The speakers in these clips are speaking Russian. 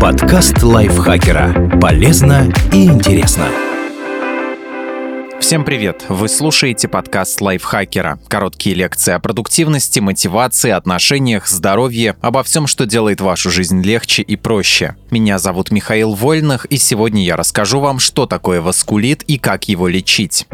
Подкаст лайфхакера. Полезно и интересно. Всем привет! Вы слушаете подкаст лайфхакера. Короткие лекции о продуктивности, мотивации, отношениях, здоровье, обо всем, что делает вашу жизнь легче и проще. Меня зовут Михаил Вольных, и сегодня я расскажу вам, что такое воскулит и как его лечить.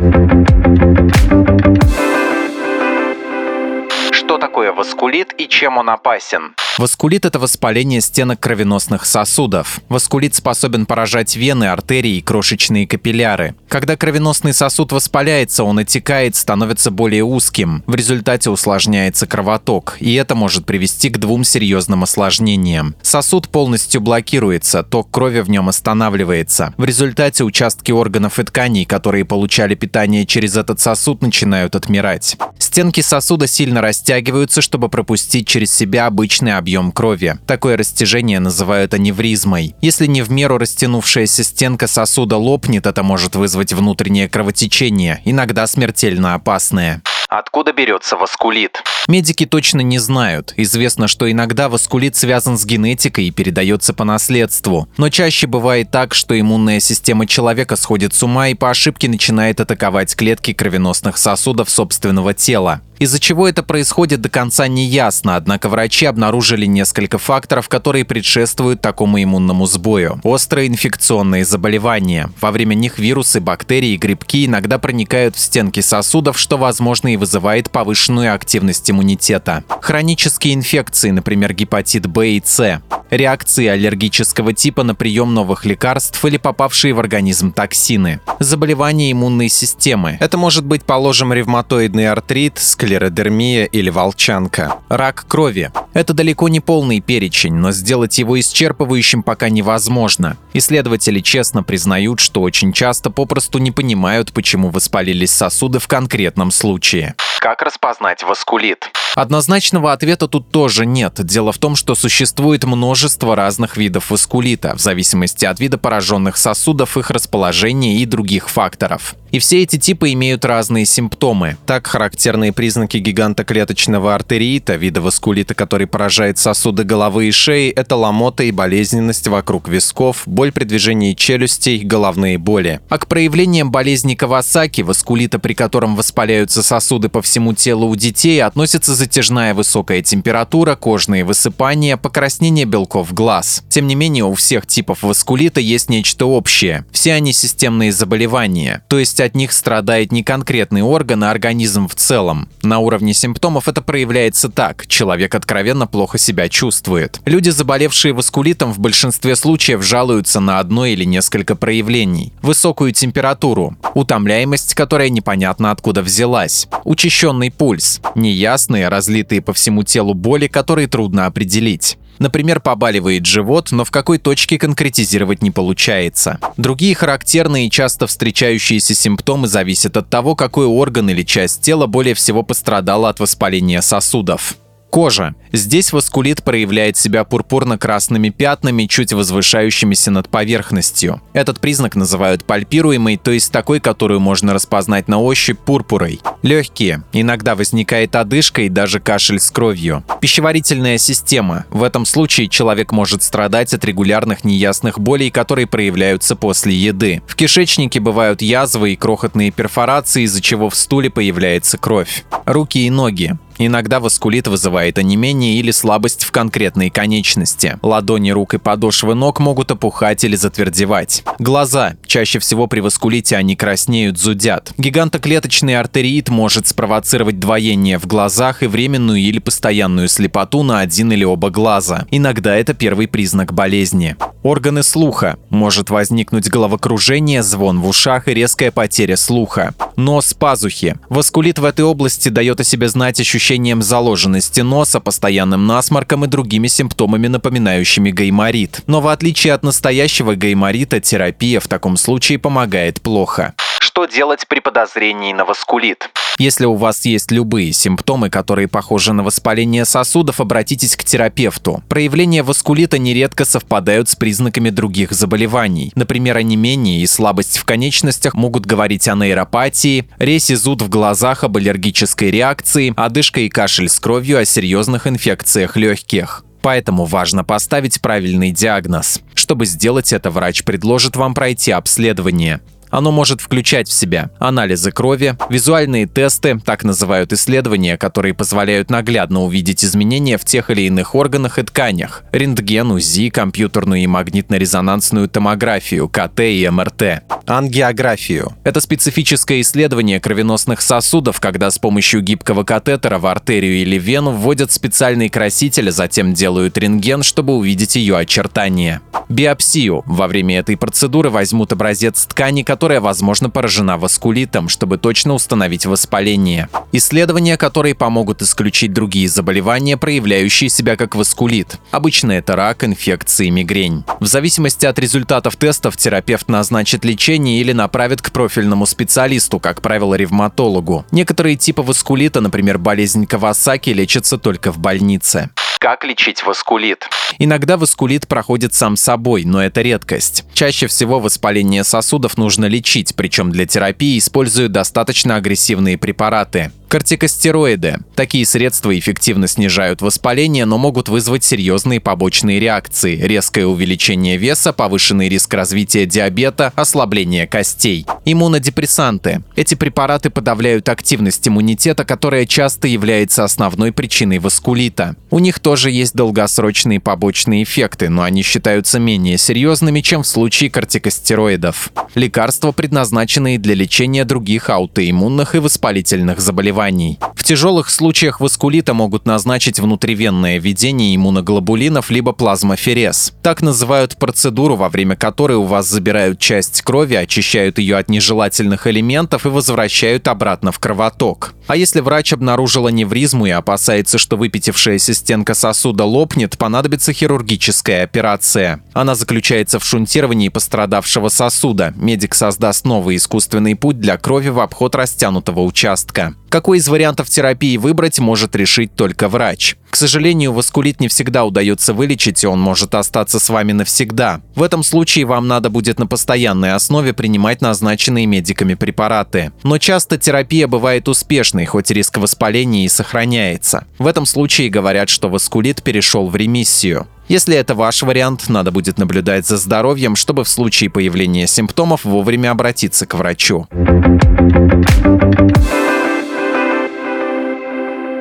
Воскулит и чем он опасен? Воскулит – это воспаление стенок кровеносных сосудов. Воскулит способен поражать вены, артерии и крошечные капилляры. Когда кровеносный сосуд воспаляется, он отекает, становится более узким. В результате усложняется кровоток, и это может привести к двум серьезным осложнениям. Сосуд полностью блокируется, ток крови в нем останавливается. В результате участки органов и тканей, которые получали питание через этот сосуд, начинают отмирать. Стенки сосуда сильно растягиваются, чтобы пропустить через себя обычный объем крови. Такое растяжение называют аневризмой. Если не в меру растянувшаяся стенка сосуда лопнет, это может вызвать внутреннее кровотечение, иногда смертельно опасное. Откуда берется воскулит? Медики точно не знают. Известно, что иногда воскулит связан с генетикой и передается по наследству. Но чаще бывает так, что иммунная система человека сходит с ума и по ошибке начинает атаковать клетки кровеносных сосудов собственного тела. Из-за чего это происходит до конца не ясно, однако врачи обнаружили несколько факторов, которые предшествуют такому иммунному сбою. Острые инфекционные заболевания. Во время них вирусы, бактерии и грибки иногда проникают в стенки сосудов, что, возможно, и вызывает повышенную активность иммунитета. Хронические инфекции, например, гепатит Б и С. Реакции аллергического типа на прием новых лекарств или попавшие в организм токсины. Заболевания иммунной системы. Это может быть, положим, ревматоидный артрит, склеродермия или волчанка. Рак крови. Это далеко не полный перечень, но сделать его исчерпывающим пока невозможно. Исследователи честно признают, что очень часто попросту не понимают, почему воспалились сосуды в конкретном случае. Как распознать воскулит? Однозначного ответа тут тоже нет. Дело в том, что существует множество разных видов воскулита, в зависимости от вида пораженных сосудов, их расположения и других факторов. И все эти типы имеют разные симптомы. Так, характерные признаки гигантоклеточного артериита, вида воскулита, который поражает сосуды головы и шеи, это ломота и болезненность вокруг висков, боль при движении челюстей, головные боли. А к проявлениям болезни Кавасаки, воскулита, при котором воспаляются сосуды по всему телу у детей, относятся затяжная высокая температура, кожные высыпания, покраснение белков глаз. Тем не менее, у всех типов воскулита есть нечто общее. Все они системные заболевания, то есть от них страдает не конкретный орган, а организм в целом. На уровне симптомов это проявляется так. Человек откровенно плохо себя чувствует. Люди, заболевшие васкулитом, в большинстве случаев жалуются на одно или несколько проявлений. Высокую температуру, утомляемость, которая непонятно откуда взялась, учащенный пульс, неясные, разлитые по всему телу боли, которые трудно определить. Например, побаливает живот, но в какой точке конкретизировать не получается. Другие характерные и часто встречающиеся симптомы зависят от того, какой орган или часть тела более всего пострадала от воспаления сосудов. Кожа. Здесь воскулит проявляет себя пурпурно-красными пятнами, чуть возвышающимися над поверхностью. Этот признак называют пальпируемый, то есть такой, которую можно распознать на ощупь пурпурой. Легкие. Иногда возникает одышка и даже кашель с кровью. Пищеварительная система. В этом случае человек может страдать от регулярных неясных болей, которые проявляются после еды. В кишечнике бывают язвы и крохотные перфорации, из-за чего в стуле появляется кровь. Руки и ноги. Иногда воскулит вызывает онемение или слабость в конкретной конечности. Ладони рук и подошвы ног могут опухать или затвердевать. Глаза. Чаще всего при воскулите они краснеют, зудят. Гигантоклеточный артериит может спровоцировать двоение в глазах и временную или постоянную слепоту на один или оба глаза. Иногда это первый признак болезни. Органы слуха. Может возникнуть головокружение, звон в ушах и резкая потеря слуха. Нос пазухи. Воскулит в этой области дает о себе знать ощущением заложенности носа, постоянным насморком и другими симптомами, напоминающими гайморит. Но в отличие от настоящего гайморита, терапия в таком случае помогает плохо. Что делать при подозрении на воскулит? Если у вас есть любые симптомы, которые похожи на воспаление сосудов, обратитесь к терапевту. Проявления воскулита нередко совпадают с признаками других заболеваний. Например, онемение и слабость в конечностях могут говорить о нейропатии, и зуд в глазах об аллергической реакции, одышка и кашель с кровью о серьезных инфекциях легких. Поэтому важно поставить правильный диагноз. Чтобы сделать это, врач предложит вам пройти обследование. Оно может включать в себя анализы крови, визуальные тесты, так называют исследования, которые позволяют наглядно увидеть изменения в тех или иных органах и тканях, рентген, УЗИ, компьютерную и магнитно-резонансную томографию, КТ и МРТ. Ангиографию. Это специфическое исследование кровеносных сосудов, когда с помощью гибкого катетера в артерию или вену вводят специальный краситель, а затем делают рентген, чтобы увидеть ее очертания. Биопсию. Во время этой процедуры возьмут образец ткани, которая, возможно, поражена васкулитом, чтобы точно установить воспаление. Исследования, которые помогут исключить другие заболевания, проявляющие себя как васкулит. Обычно это рак, инфекции, мигрень. В зависимости от результатов тестов терапевт назначит лечение или направят к профильному специалисту, как правило, ревматологу. Некоторые типы васкулита, например, болезнь Кавасаки, лечатся только в больнице. Как лечить васкулит? Иногда васкулит проходит сам собой, но это редкость. Чаще всего воспаление сосудов нужно лечить, причем для терапии используют достаточно агрессивные препараты. Кортикостероиды. Такие средства эффективно снижают воспаление, но могут вызвать серьезные побочные реакции, резкое увеличение веса, повышенный риск развития диабета, ослабление костей. Иммунодепрессанты. Эти препараты подавляют активность иммунитета, которая часто является основной причиной васкулита. У них тоже есть долгосрочные побочные эффекты, но они считаются менее серьезными, чем в случае кортикостероидов. Лекарства, предназначенные для лечения других аутоиммунных и воспалительных заболеваний. В тяжелых случаях васкулита могут назначить внутривенное введение иммуноглобулинов либо плазмоферез. Так называют процедуру, во время которой у вас забирают часть крови, очищают ее от нежелательных элементов и возвращают обратно в кровоток. А если врач обнаружил аневризму и опасается, что выпятившаяся стенка сосуда лопнет, понадобится хирургическая операция. Она заключается в шунтировании пострадавшего сосуда. Медик создаст новый искусственный путь для крови в обход растянутого участка. Какой из вариантов терапии выбрать, может решить только врач. К сожалению, васкулит не всегда удается вылечить, и он может остаться с вами навсегда. В этом случае вам надо будет на постоянной основе принимать назначенные медиками препараты. Но часто терапия бывает успешной, хоть риск воспаления и сохраняется. В этом случае говорят, что васкулит перешел в ремиссию. Если это ваш вариант, надо будет наблюдать за здоровьем, чтобы в случае появления симптомов вовремя обратиться к врачу.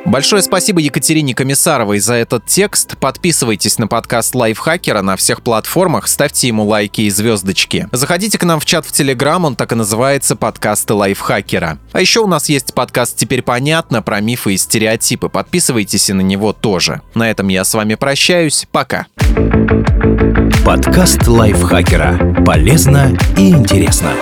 Большое спасибо Екатерине Комиссаровой за этот текст. Подписывайтесь на подкаст Лайфхакера на всех платформах, ставьте ему лайки и звездочки. Заходите к нам в чат в Телеграм, он так и называется «Подкасты Лайфхакера». А еще у нас есть подкаст «Теперь понятно» про мифы и стереотипы. Подписывайтесь и на него тоже. На этом я с вами прощаюсь. Пока. Подкаст Лайфхакера. Полезно и интересно.